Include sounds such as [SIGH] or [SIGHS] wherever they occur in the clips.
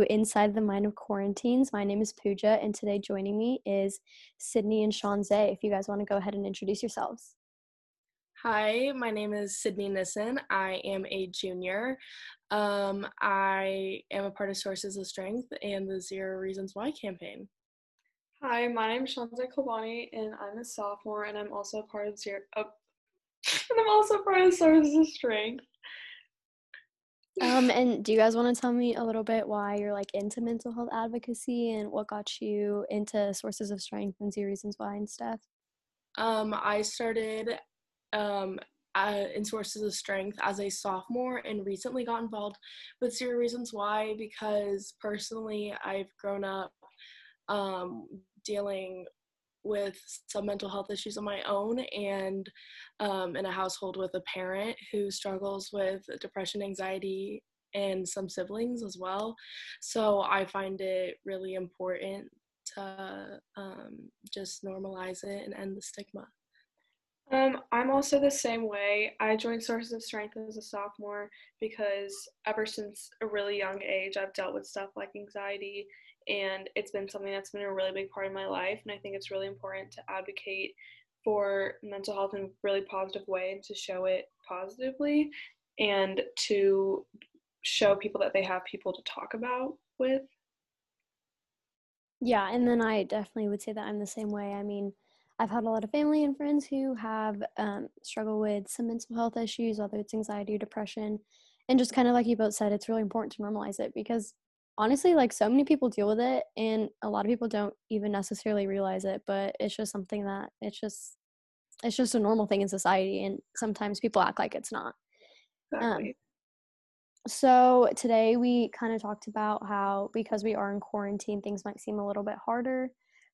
to Inside the Mind of Quarantines. My name is Pooja, and today joining me is Sydney and Shanze. If you guys want to go ahead and introduce yourselves. Hi, my name is Sydney Nissen. I am a junior. Um, I am a part of Sources of Strength and the Zero Reasons Why campaign. Hi, my name is Shanze Kobani, and I'm a sophomore, and I'm also a part of Zero. Oh, [LAUGHS] and I'm also part of Sources of Strength. Um, and do you guys want to tell me a little bit why you're like into mental health advocacy and what got you into sources of strength and zero reasons why and stuff? Um, I started um, uh, in sources of strength as a sophomore and recently got involved with zero reasons why because personally I've grown up um, dealing with some mental health issues of my own and um, in a household with a parent who struggles with depression, anxiety, and some siblings as well. So I find it really important to um, just normalize it and end the stigma. Um, I'm also the same way. I joined Sources of Strength as a sophomore because ever since a really young age, I've dealt with stuff like anxiety and it's been something that's been a really big part of my life and i think it's really important to advocate for mental health in a really positive way and to show it positively and to show people that they have people to talk about with. Yeah and then i definitely would say that i'm the same way. I mean i've had a lot of family and friends who have um, struggled with some mental health issues whether it's anxiety or depression and just kind of like you both said it's really important to normalize it because honestly like so many people deal with it and a lot of people don't even necessarily realize it but it's just something that it's just it's just a normal thing in society and sometimes people act like it's not exactly. um, so today we kind of talked about how because we are in quarantine things might seem a little bit harder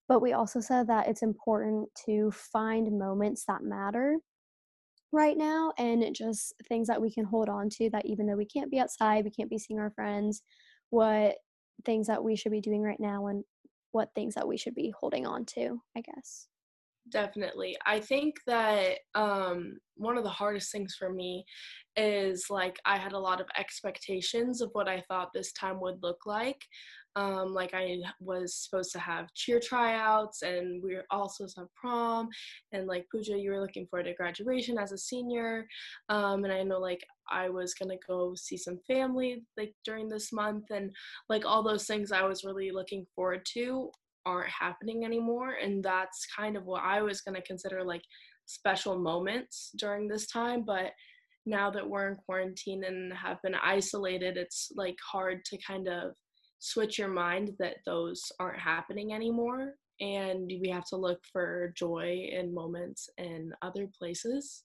but we also said that it's important to find moments that matter right now and just things that we can hold on to that even though we can't be outside we can't be seeing our friends what things that we should be doing right now and what things that we should be holding on to, I guess. Definitely. I think that um, one of the hardest things for me is like I had a lot of expectations of what I thought this time would look like. Um, like I was supposed to have cheer tryouts, and we were supposed to have prom, and like Pooja, you were looking forward to graduation as a senior, um, and I know like I was gonna go see some family like during this month, and like all those things I was really looking forward to aren't happening anymore, and that's kind of what I was gonna consider like special moments during this time, but now that we're in quarantine and have been isolated, it's like hard to kind of switch your mind that those aren't happening anymore and we have to look for joy in moments in other places.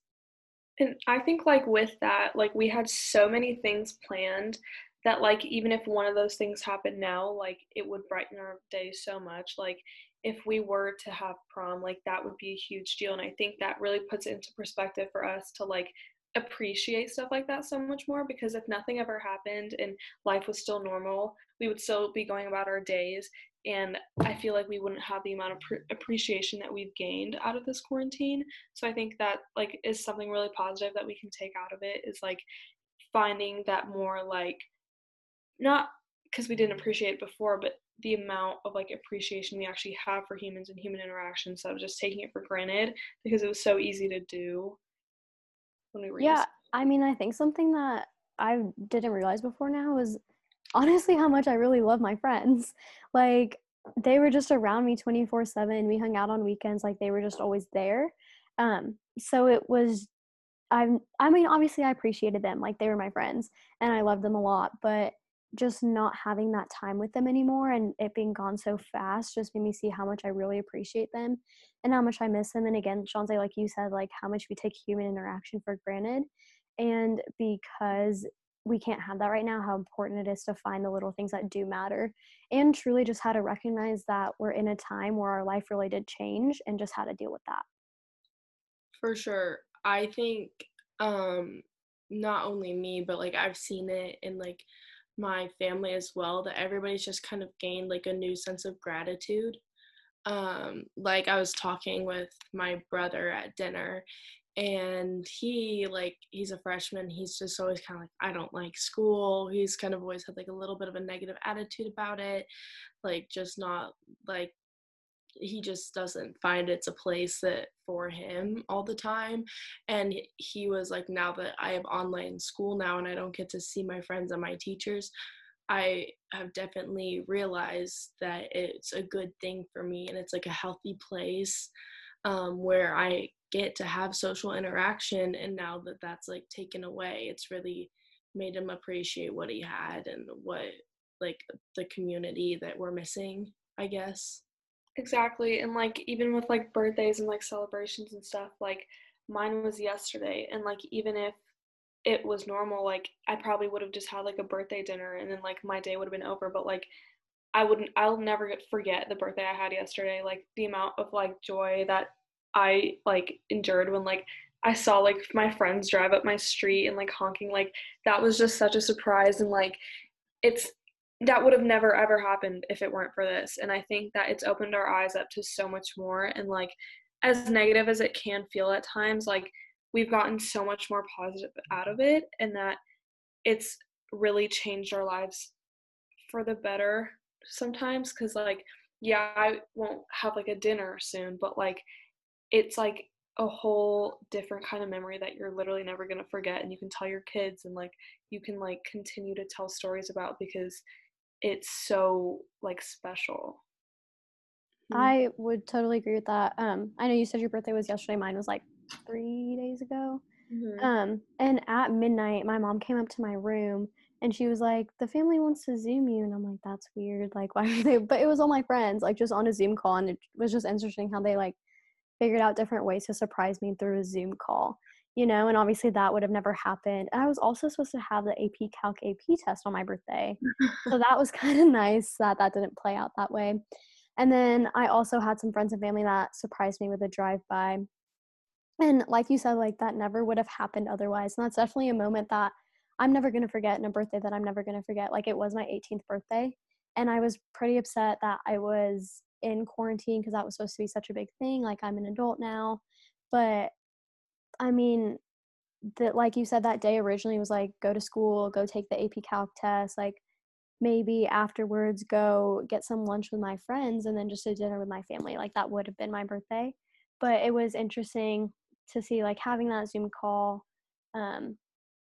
And i think like with that like we had so many things planned that like even if one of those things happened now like it would brighten our day so much. Like if we were to have prom like that would be a huge deal and i think that really puts it into perspective for us to like appreciate stuff like that so much more because if nothing ever happened and life was still normal, we would still be going about our days. And I feel like we wouldn't have the amount of pre- appreciation that we've gained out of this quarantine. So I think that like is something really positive that we can take out of it is like finding that more like not because we didn't appreciate it before, but the amount of like appreciation we actually have for humans and human interactions. of just taking it for granted because it was so easy to do when we were yeah i mean i think something that i didn't realize before now was honestly how much i really love my friends. [LAUGHS] Like they were just around me 24 7 we hung out on weekends like they were just always there. Um so it was i'm i mean obviously i appreciated them like they were my friends and i loved them a lot but just not having that time with them anymore and it being gone so fast just made me see how much I really appreciate them and how much I miss them. And again, Shanze, like you said, like how much we take human interaction for granted. And because we can't have that right now, how important it is to find the little things that do matter and truly just how to recognize that we're in a time where our life really did change and just how to deal with that. For sure. I think um not only me, but like I've seen it in like my family as well that everybody's just kind of gained like a new sense of gratitude. Um like i was talking with my brother at dinner and he like he's a freshman he's just always kind of like i don't like school. He's kind of always had like a little bit of a negative attitude about it like just not like he just doesn't find it's a place that for him all the time. And he was like now that i have online school now and i don't get to see my friends and my teachers i have definitely realized that it's a good thing for me and it's like a healthy place um, where i get to have social interaction. And now that that's like taken away it's really made him appreciate what he had and what like the community that we're missing i guess exactly and like even with like birthdays and like celebrations and stuff like mine was yesterday and like even if it was normal like i probably would have just had like a birthday dinner and then like my day would have been over but like i wouldn't i'll never forget the birthday i had yesterday like the amount of like joy that I like endured when like I saw like my friends drive up my street and like honking like that was just such a surprise and like it's that would have never ever happened if it weren't for this and I think that it's opened our eyes up to so much more and like as negative as it can feel at times like we've gotten so much more positive out of it and that it's really changed our lives for the better sometimes cuz like yeah I won't have like a dinner soon but like it's like a whole different kind of memory that you're literally never going to forget and you can tell your kids and like you can like continue to tell stories about because it's so like special hmm. i would totally agree with that um i know you said your birthday was yesterday mine was like three days ago mm-hmm. um and at midnight my mom came up to my room and she was like the family wants to zoom you and i'm like that's weird [LAUGHS] like why are they but it was all my friends like just on a zoom call and it was just interesting how they like figured out different ways to surprise me through a Zoom call, you know, and obviously that would have never happened. And I was also supposed to have the AP Calc AP test on my birthday. so that was [LAUGHS] kind of nice that that didn't play out that way. And then I also had some friends and family that surprised me with a drive by. And like you said, like that never would have happened otherwise. And that's definitely a moment that I'm never going to forget and a birthday that I'm never going to forget. Like it was my 18th birthday. And I was pretty upset that I was in quarantine because that was supposed to be such a big thing. Like I'm an adult now. But I mean, that like you said that day originally was like go to school, go take the AP Calc test, like maybe afterwards go get some lunch with my friends and then just a dinner with my family. Like that would have been my birthday. But it was interesting to see like having that Zoom call, um,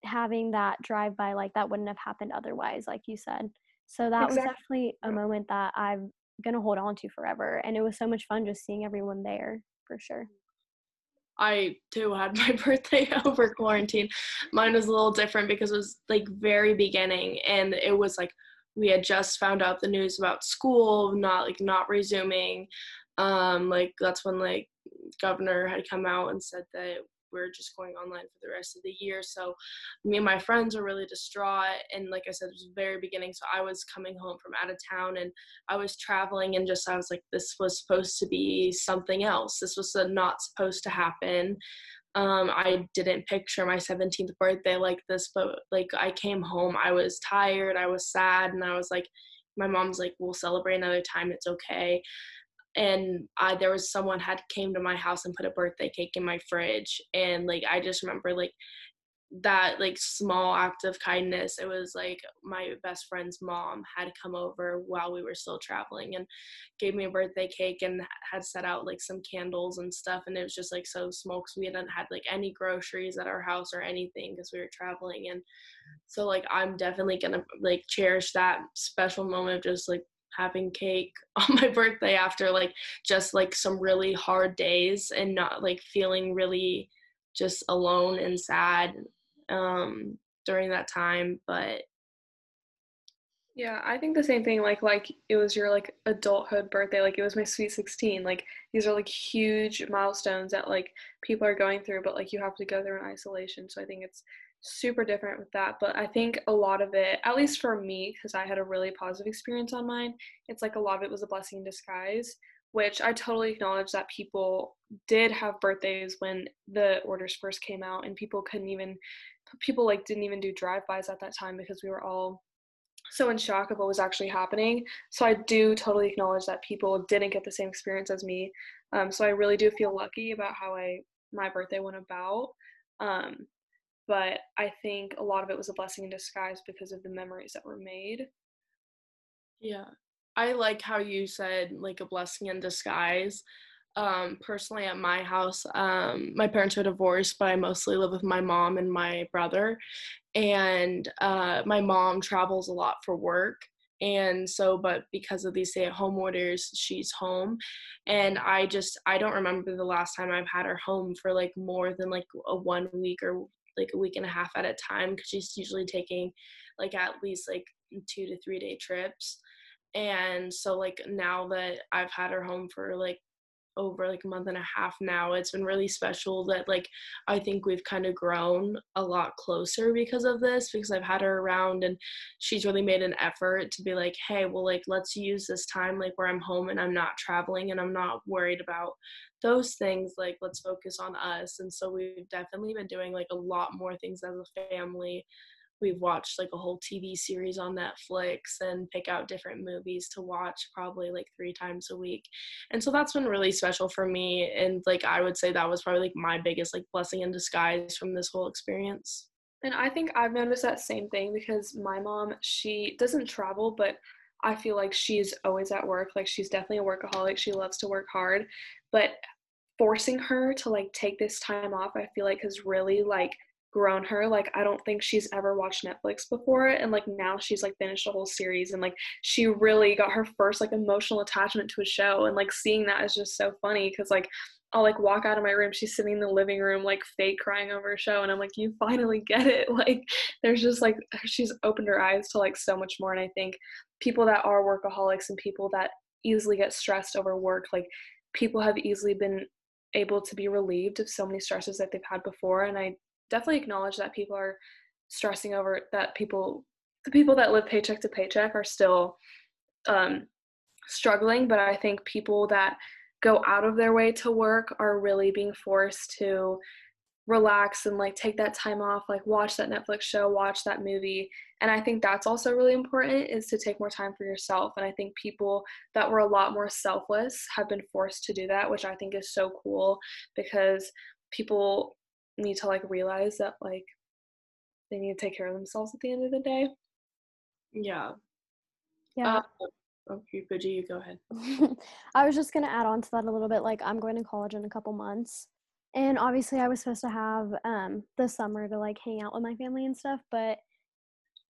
having that drive by, like that wouldn't have happened otherwise, like you said. So that exactly. was definitely a moment that I'm gonna hold on to forever. And it was so much fun just seeing everyone there for sure. I too had my [LAUGHS] birthday [LAUGHS] over quarantine. Mine was a little different because it was like very beginning and it was like we had just found out the news about school not like not resuming. Um like that's when like governor had come out and said that we're just going online for the rest of the year. So me and my friends were really distraught. And like I said, it was the very beginning. So I was coming home from out of town and I was traveling and just I was like, this was supposed to be something else. This was not supposed to happen. Um, I didn't picture my 17th birthday like this, but like I came home, I was tired, I was sad, and I was like, my mom's like, we'll celebrate another time, it's okay and I there was someone had came to my house and put a birthday cake in my fridge and like I just remember like that like small act of kindness. It was like my best friend's mom had come over while we were still traveling and gave me a birthday cake and had set out like some candles and stuff and it was just like so small because we hadn't had like any groceries at our house or anything because we were traveling and so like i'm definitely gonna like cherish that special moment of just like having cake [LAUGHS] on my birthday after like just like some really hard days and not like feeling really just alone and sad um during that time but yeah i think the same thing like like it was your like adulthood birthday like it was my sweet 16 like these are like huge milestones that like people are going through but like you have to go through in isolation so i think it's super different with that but i think a lot of it at least for me because i had a really positive experience on mine it's like a lot of it was a blessing in disguise which i totally acknowledge that people did have birthdays when the orders first came out and people couldn't even people like didn't even do drive-bys at that time because we were all so in shock of what was actually happening so i do totally acknowledge that people didn't get the same experience as me um, so i really do feel lucky about how i my birthday went about. Um, but I think a lot of it was a blessing in disguise because of the memories that were made. Yeah. I like how you said like a blessing in disguise. Um, personally, at my house, um, my parents are divorced, but I mostly live with my mom and my brother. And uh, my mom travels a lot for work and so but because of these stay at home orders she's home and i just i don't remember the last time i've had her home for like more than like a one week or like a week and a half at a time because she's usually taking like at least like two to three day trips. And so like now that i've had her home for like over like a month and a half now it's been really special that like i think we've kind of grown a lot closer because of this because i've had her around and she's really made an effort to be like hey well like let's use this time like where i'm home and i'm not traveling and i'm not worried about those things like let's focus on us. And so we've definitely been doing like a lot more things as a family we've watched like a whole TV series on Netflix and pick out different movies to watch probably like three times a week. And so that's been really special for me. And like I would say that was probably like my biggest like blessing in disguise from this whole experience. And I think I've noticed that same thing because my mom, she doesn't travel, but I feel like she's always at work. Like she's definitely a workaholic. She loves to work hard. But forcing her to like take this time off, I feel like has really like grown her like i don't think she's ever watched netflix before and like now she's like finished a whole series and like she really got her first like emotional attachment to a show and like seeing that is just so funny because like I'll like walk out of my room. She's sitting in the living room, like fake crying over a show. And I'm like, you finally get it. [LAUGHS] Like, there's just like, she's opened her eyes to like so much more. And I think people that are workaholics and people that easily get stressed over work, like, people have easily been able to be relieved of so many stresses that they've had before. And I definitely acknowledge that people are stressing over that people the people that live paycheck to paycheck are still um, struggling but i think people that go out of their way to work are really being forced to relax and like take that time off like watch that netflix show watch that movie. And i think that's also really important is to take more time for yourself. And i think people that were a lot more selfless have been forced to do that which i think is so cool because people need to like realize that like they need to take care of themselves at the end of the day. Yeah. Yeah. Uh, okay, Pooja, you go ahead. [LAUGHS] I was just gonna add on to that a little bit. Like I'm going to college in a couple months. And obviously I was supposed to have um the summer to like hang out with my family and stuff, but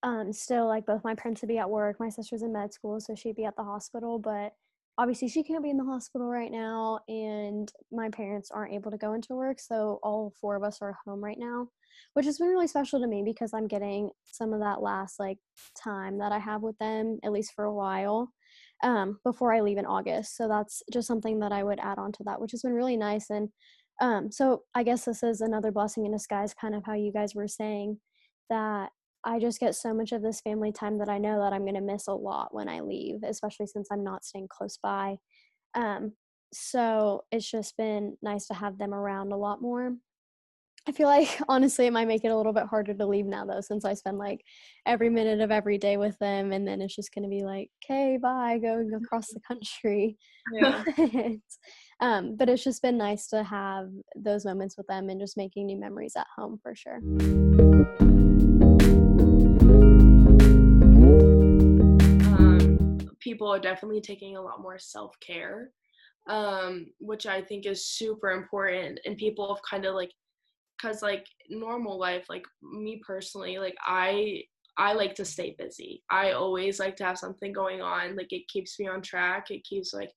um still like both my parents would be at work. My sister's in med school, so she'd be at the hospital, but obviously she can't be in the hospital right now and my parents aren't able to go into work so all four of us are home right now which has been really special to me because i'm getting some of that last like time that i have with them at least for a while um, before i leave in august so that's just something that i would add on to that which has been really nice and um, so i guess this is another blessing in disguise kind of how you guys were saying that I just get so much of this family time that I know that I'm going to miss a lot when I leave, especially since I'm not staying close by. Um, so it's just been nice to have them around a lot more. I feel like [LAUGHS] honestly it might make it a little bit harder to leave now though, since I spend like every minute of every day with them, and then it's just gonna be like, okay, bye, going across the country. Yeah. [LAUGHS] um, but it's just been nice to have those moments with them and just making new memories at home for sure. Definitely taking a lot more self care, um, which I think is super important. And people have kind of like, because like normal life, like me personally, like I I like to stay busy. I always like to have something going on. Like it keeps me on track. It keeps like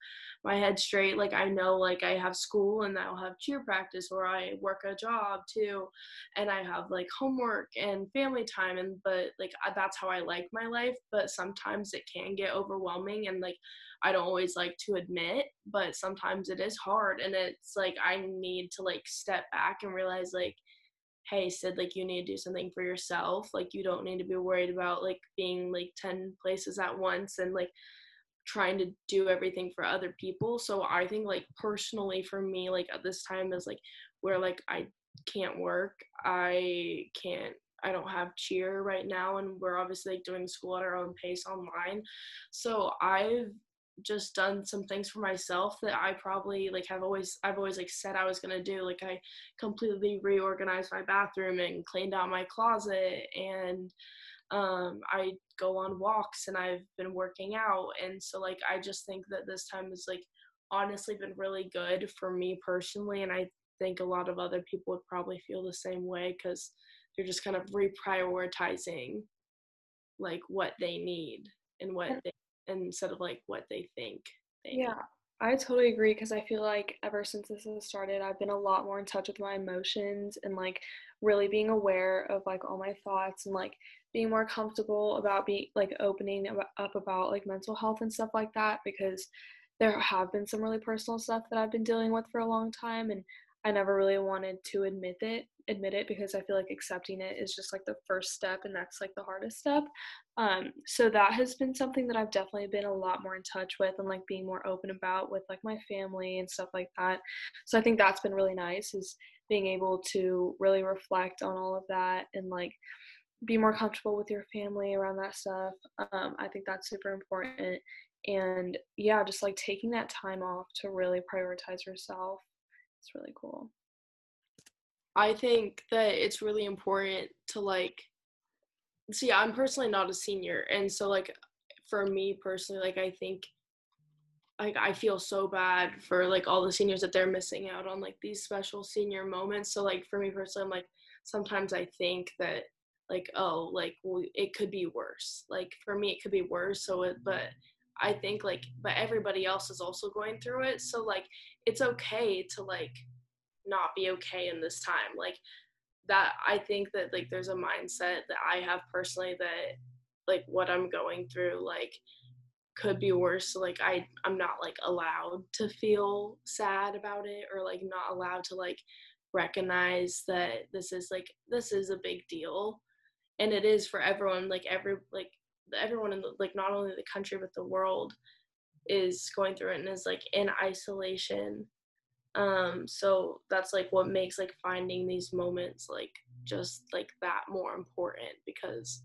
my head straight. Like I know like I have school and I'll have cheer practice or I work a job too. And I have like homework and family time and but like that's how I like my life, but sometimes it can get overwhelming and like I don't always like to admit, but sometimes it is hard and it's like I need to like step back and realize like hey sid like you need to do something for yourself. Like you don't need to be worried about like being like 10 places at once and like trying to do everything for other people. So i think like personally for me like at this time is like where like i can't work. I can't i don't have cheer right now and we're obviously like doing school at our own pace online. So i've just done some things for myself that I probably like have always I've always like said I was gonna do. Like I completely reorganized my bathroom and cleaned out my closet and um, I go on walks and I've been working out and so like I just think that this time has like honestly been really good for me personally and I think a lot of other people would probably feel the same way because they're just kind of reprioritizing like what they need and what they instead of like what they think they yeah i totally agree because i feel like ever since this has started i've been a lot more in touch with my emotions and like really being aware of like all my thoughts and like being more comfortable about being like opening up about like mental health and stuff like that because there have been some really personal stuff that I've been dealing with for a long time and I never really wanted to admit it admit it because I feel like accepting it is just like the first step and that's like the hardest step. Um, so that has been something that I've definitely been a lot more in touch with and like being more open about with like my family and stuff like that. So I think that's been really nice is being able to really reflect on all of that and like be more comfortable with your family around that stuff. Um, I think that's super important. And yeah, just like taking that time off to really prioritize yourself. It's really cool. I think that it's really important to like see I'm personally not a senior and so like for me personally like I think like I feel so bad for like all the seniors that they're missing out on like these special senior moments so like for me personally I'm like sometimes I think that like oh like well, it could be worse like for me it could be worse so it but I think like but everybody else is also going through it so like it's okay to like not be okay in this time. Like that i think that like there's a mindset that i have personally that like what i'm going through like could be worse. So like i i'm not like allowed to feel sad about it or like not allowed to like recognize that this is like this is a big deal. And it is for everyone like every like everyone in the, like not only the country but the world is going through it and is like in isolation um so that's like what makes like finding these moments like just like that more important because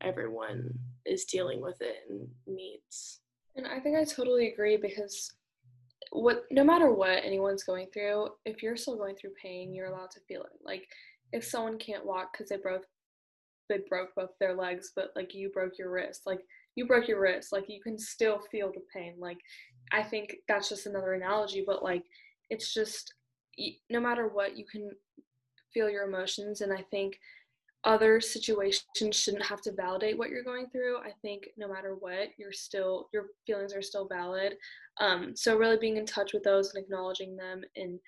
everyone is dealing with it and needs. And i think i totally agree because what no matter what anyone's going through if you're still going through pain you're allowed to feel it. Like if someone can't walk because they broke they broke both their legs but like you broke your wrist like you broke your wrist like you can still feel the pain. Like i think that's just another analogy but like it's just no matter what you can feel your emotions and i think other situations shouldn't have to validate what you're going through. I think no matter what you're still your feelings are still valid. Um, so really being in touch with those and acknowledging them and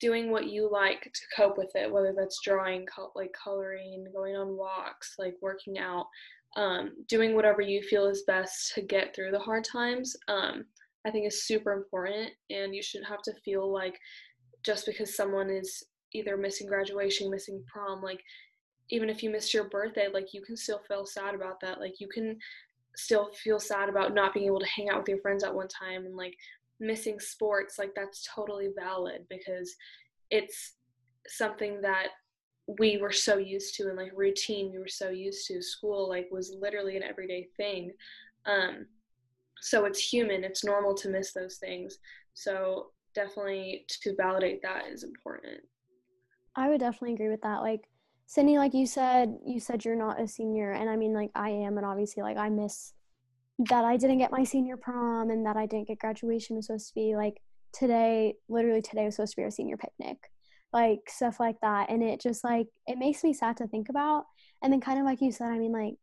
doing what you like to cope with it whether that's drawing like coloring going on walks like working out um, doing whatever you feel is best to get through the hard times um, I think is super important. And you shouldn't have to feel like just because someone is either missing graduation, missing prom, like even if you missed your birthday, like you can still feel sad about that. Like you can still feel sad about not being able to hang out with your friends at one time and like missing sports. Like that's totally valid because it's something that we were so used to and like routine we were so used to school like was literally an everyday thing um so it's human. It's normal to miss those things. So definitely to validate that is important. I would definitely agree with that. Like cindy like you said, you said you're not a senior, and I mean, like I am, and obviously, like I miss that I didn't get my senior prom and that I didn't get graduation was supposed to be like today. Literally, today was supposed to be our senior picnic, like stuff like that, and it just like it makes me sad to think about. And then, kind of like you said, I mean, like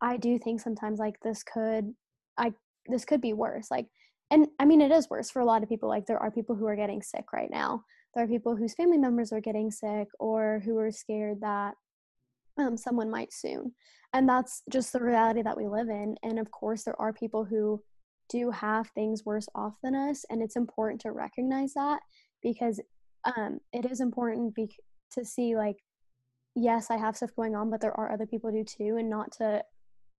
I do think sometimes like this could, I this could be worse like and i mean it is worse for a lot of people like there are people who are getting sick right now. There are people whose family members are getting sick or who are scared that um, someone might soon. And that's just the reality that we live in and of course there are people who do have things worse off than us and it's important to recognize that because um, it is important be- to see like yes i have stuff going on but there are other people do too and not to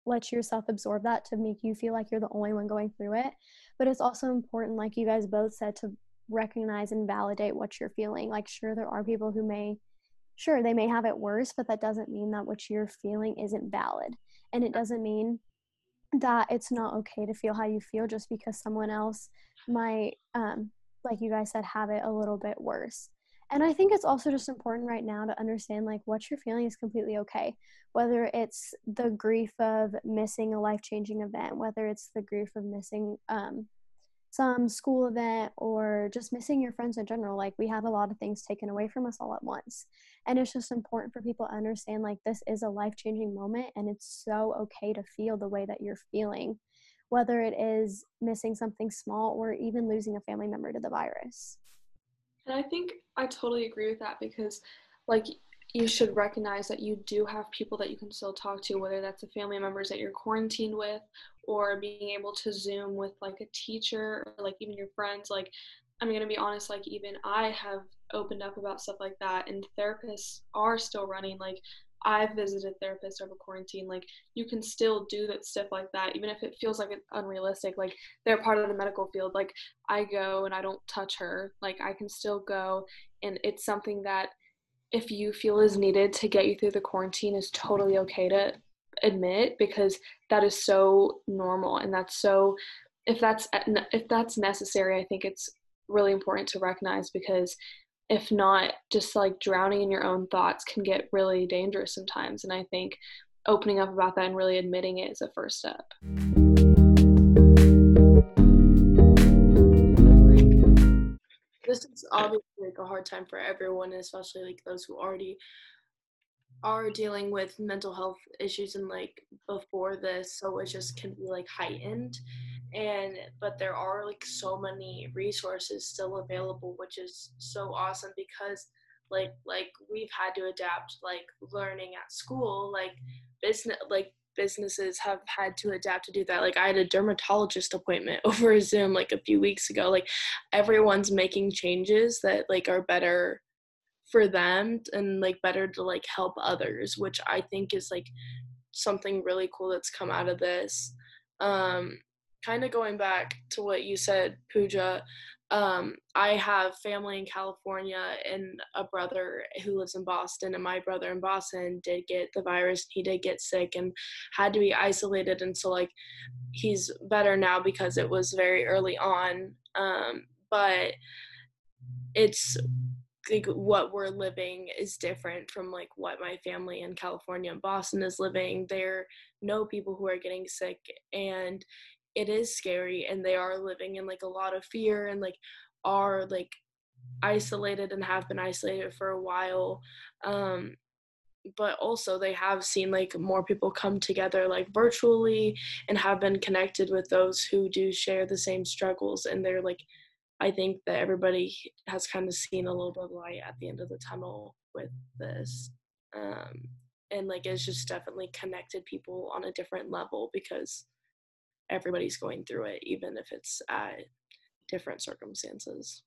let yourself absorb that to make you feel like you're the only one going through it. But it's also important, like you guys both said, to recognize and validate what you're feeling. Like, sure, there are people who may, sure, they may have it worse, but that doesn't mean that what you're feeling isn't valid. And it doesn't mean that it's not okay to feel how you feel just because someone else might um like you guys said have it a little bit worse and i think it's also just important right now to understand like what you're feeling is completely okay whether it's the grief of missing a life changing event whether it's the grief of missing um some school event or just missing your friends in general like we have a lot of things taken away from us all at once. And it's just important for people to understand like this is a life changing moment and it's so okay to feel the way that you're feeling whether it is missing something small or even losing a family member to the virus and i think i totally agree with that because like you should recognize that you do have people that you can still talk to, whether that's the family members that you're quarantined with or being able to Zoom with like a teacher or like even your friends. Like, I'm going to be honest, like, even I have opened up about stuff like that, and therapists are still running. Like, I've visited therapists over quarantine. Like, you can still do that stuff like that, even if it feels like it's unrealistic. Like, they're part of the medical field. Like, I go and I don't touch her. Like, I can still go, and it's something that if you feel is needed to get you through the quarantine is totally okay to admit because that is so normal and that's so if that's if that's necessary i think it's really important to recognize because if not just like drowning in your own thoughts can get really dangerous sometimes and i think opening up about that and really admitting it is a first step. This is obviously like a hard time for everyone, especially like those who already are dealing with mental health issues and like before this, so it just can be like heightened. And but there are like so many resources still available, which is so awesome because like like we've had to adapt like learning at school, like business like businesses have had to adapt to do that. Like I had a dermatologist appointment [LAUGHS] over Zoom like a few weeks ago. Like everyone's making changes that like are better for them and like better to like help others, which I think is like something really cool that's come out of this. Um kind of going back to what you said, Pooja, um, I have family in California and a brother who lives in Boston, and my brother in Boston did get the virus. He did get sick and had to be isolated, and so like he's better now because it was very early on. Um, but it's like what we're living is different from like what my family in California and Boston is living. There know people who are getting sick and it is scary and they are living in like a lot of fear and like are like isolated and have been isolated for a while um but also they have seen like more people come together like virtually and have been connected with those who do share the same struggles and they're like i think that everybody has kind of seen a little bit of light at the end of the tunnel with this um and like it's just definitely connected people on a different level because everybody's going through it, even if it's at different circumstances.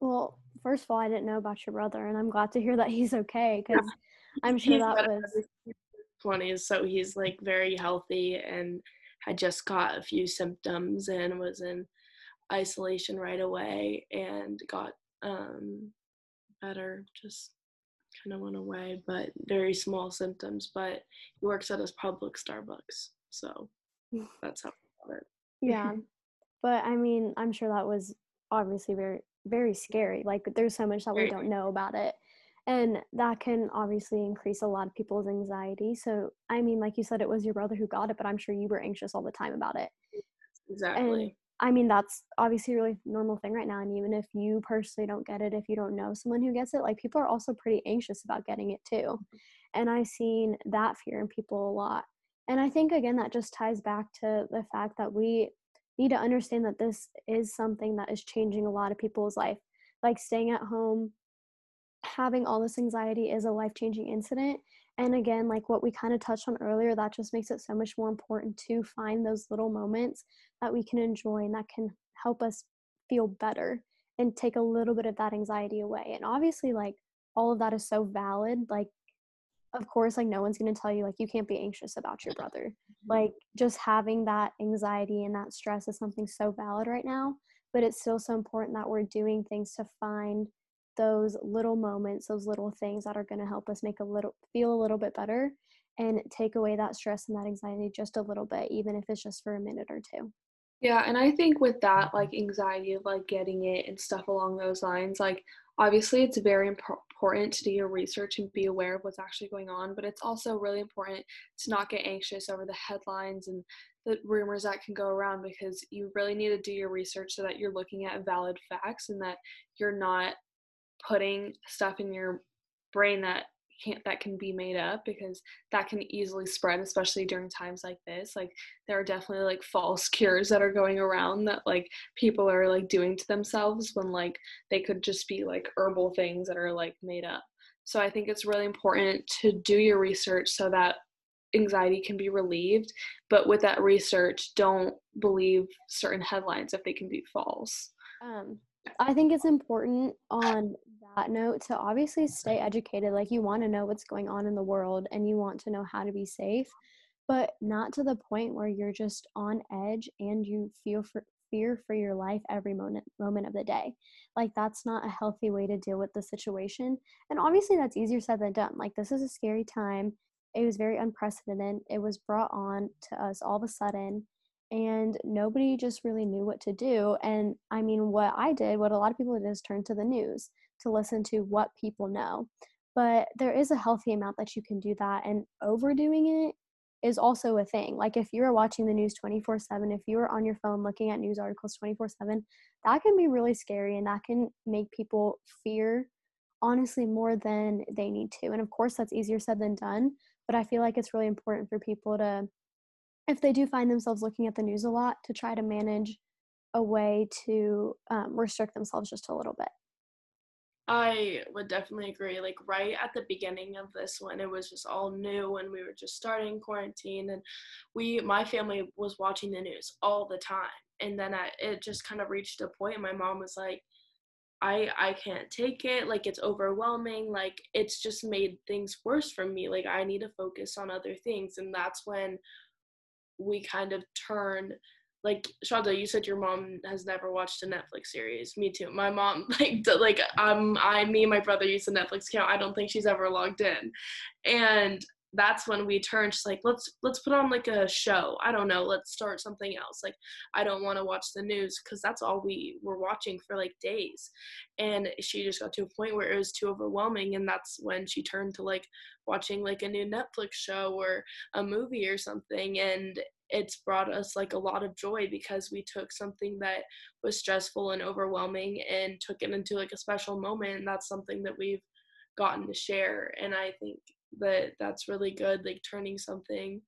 Well, first of all, I didn't know about your brother, and I'm glad to hear that he's okay [LAUGHS] because yeah. I'm sure he's that was 20s, so he's like very healthy and had just got a few symptoms and was in isolation right away and got um, better. Just kind of went away, but very small symptoms. But he works at a public Starbucks, so [SIGHS] that's how it. Yeah. [LAUGHS] but I mean, I'm sure that was obviously very, very scary. Like, there's so much that we don't know about it. And that can obviously increase a lot of people's anxiety. So, I mean, like you said, it was your brother who got it, but I'm sure you were anxious all the time about it. Exactly. And I mean, that's obviously a really normal thing right now. And even if you personally don't get it, if you don't know someone who gets it, like people are also pretty anxious about getting it too. And I've seen that fear in people a lot. And I think, again, that just ties back to the fact that we need to understand that this is something that is changing a lot of people's life. Like staying at home, having all this anxiety is a life changing incident. And again, like what we kind of touched on earlier, that just makes it so much more important to find those little moments that we can enjoy and that can help us feel better and take a little bit of that anxiety away. And obviously, like all of that is so valid. Like of course like no one's going to tell you like you can't be anxious about your brother mm-hmm. like just having that anxiety and that stress is something so valid right now but it's still so important that we're doing things to find those little moments, those little things that are going to help us make a little feel a little bit better and take away that stress and that anxiety just a little bit, even if it's just for a minute or two. Yeah, and I think with that, like anxiety of like getting it and stuff along those lines, like obviously it's very important to do your research and be aware of what's actually going on, but it's also really important to not get anxious over the headlines and the rumors that can go around because you really need to do your research so that you're looking at valid facts and that you're not putting stuff in your brain that can't that can be made up because that can easily spread especially during times like this. Like there are definitely like false [LAUGHS] cures that are going around that like people are like doing to themselves when like they could just be like herbal things that are like made up. So i think it's really important to do your research so that anxiety can be relieved but with that research don't believe certain headlines if they can be false. Um I think it's important on that note to obviously stay educated. Like you want to know what's going on in the world and you want to know how to be safe, but not to the point where you're just on edge and you feel for fear for your life every moment moment of the day. Like that's not a healthy way to deal with the situation. And obviously that's easier said than done. Like this is a scary time. It was very unprecedented. It was brought on to us all of a sudden and nobody just really knew what to do. And I mean, what I did, what a lot of people did is turn to the news to listen to what people know. But there is a healthy amount that you can do that, and overdoing it is also a thing. Like if you're watching the news 24 7, if you're on your phone looking at news articles 24 7, that can be really scary and that can make people fear honestly more than they need to. And of course, that's easier said than done. But I feel like it's really important for people to if they do find themselves looking at the news a lot, to try to manage a way to um, restrict themselves just a little bit. I would definitely agree. Like right at the beginning of this, when it was just all new and we were just starting quarantine, and we, my family was watching the news all the time, and then I, it just kind of reached a point. My mom was like, I I can't take it. Like it's overwhelming. Like it's just made things worse for me. Like I need to focus on other things, and that's when we kind of turn like Shanze, you said your mom has never watched a Netflix series. Me too. My mom [LAUGHS] like like um I me and my brother use a Netflix account. I don't think she's ever logged in, and that's when we turned she's like let's let's put on like a show. I don't know let's start something else. Like i don't want to watch the news because that's all we were watching for like days. And she just got to a point where it was too overwhelming and that's when she turned to like watching like a new netflix show or a movie or something and it's brought us like a lot of joy because we took something that was stressful and overwhelming and took it into like a special moment and that's something that we've gotten to share and i think that that's really good like turning something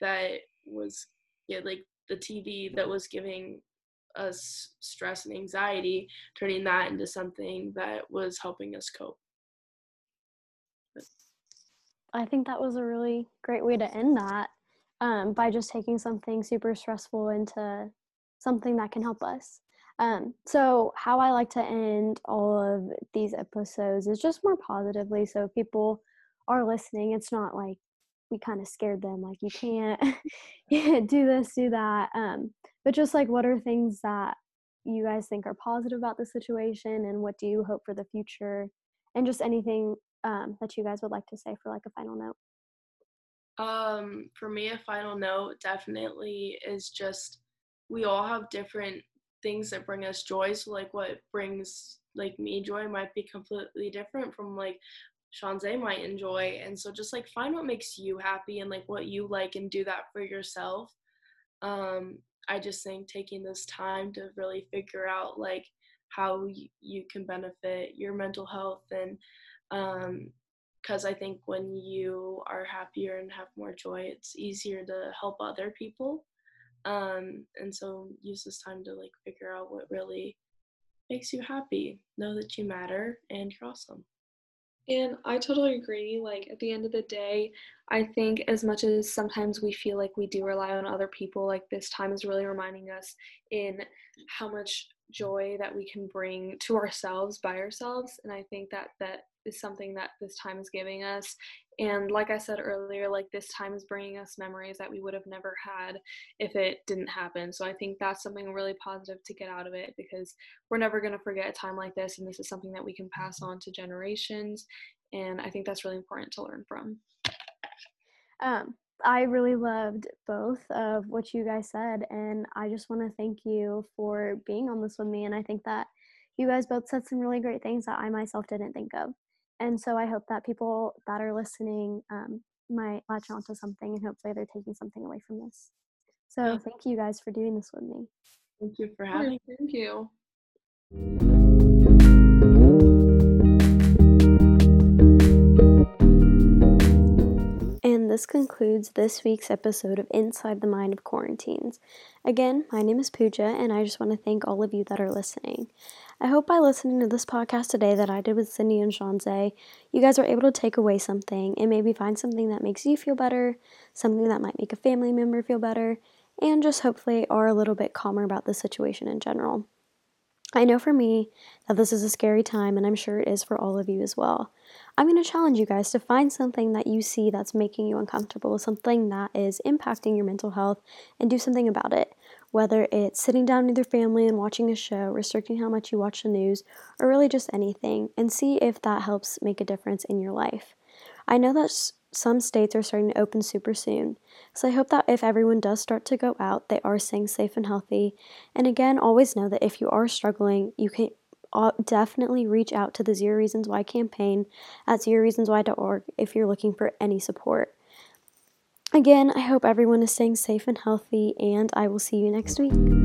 that was yeah like the tv that was giving us stress and anxiety turning that into something that was helping us cope. I think that was a really great way to end that um, by just taking something super stressful into something that can help us. Um, so how i like to end all of these episodes is just more positively so people are listening, it's not like we kind of scared them, like you [LAUGHS] can't do this, do that. Um, but just like what are things that you guys think are positive about the situation and what do you hope for the future? And just anything um, that you guys would like to say for like a final note. Um, for me, a final note definitely is just we all have different things that bring us joy. So like what brings like me joy might be completely different from like Shanze might enjoy. And so just like find what makes you happy and like what you like and do that for yourself. Um, I just think taking this time to really figure out like how y- you can benefit your mental health and um because I think when you are happier and have more joy, it's easier to help other people. Um, and so use this time to like figure out what really makes you happy. Know that you matter and you're awesome. And I totally agree. Like at the end of the day, I think as much as sometimes we feel like we do rely on other people, like this time is really reminding us in how much joy that we can bring to ourselves by ourselves. And I think that that is something that this time is giving us. And like I said earlier, like this time is bringing us memories that we would have never had if it didn't happen. So I think that's something really positive to get out of it because we're never going to forget a time like this. And this is something that we can pass on to generations. And I think that's really important to learn from. Um, I really loved both of what you guys said, and I just want to thank you for being on this with me. And I think that you guys both said some really great things that I myself didn't think of. And so I hope that people that are listening um, might latch onto something and hopefully they're taking something away from this. So yeah. thank you guys for doing this with me. Thank you for having me. Thank you. This concludes this week's episode of Inside the Mind of Quarantines. Again, my name is Pooja, and I just want to thank all of you that are listening. I hope by listening to this podcast today that I did with Cindy and Shanze, you guys are able to take away something and maybe find something that makes you feel better, something that might make a family member feel better, and just hopefully are a little bit calmer about the situation in general. I know for me that this is a scary time, and I'm sure it is for all of you as well. I'm going to challenge you guys to find something that you see that's making you uncomfortable, something that is impacting your mental health, and do something about it whether it's sitting down with your family and watching a show, restricting how much you watch the news, or really just anything, and see if that helps make a difference in your life. I know that some states are starting to open super soon, so I hope that if everyone does start to go out, they are staying safe and healthy. And again, always know that if you are struggling, you can definitely reach out to the Zero Reasons Why campaign at zeroreasonswhy.org if you're looking for any support. Again, I hope everyone is staying safe and healthy, and I will see you next week.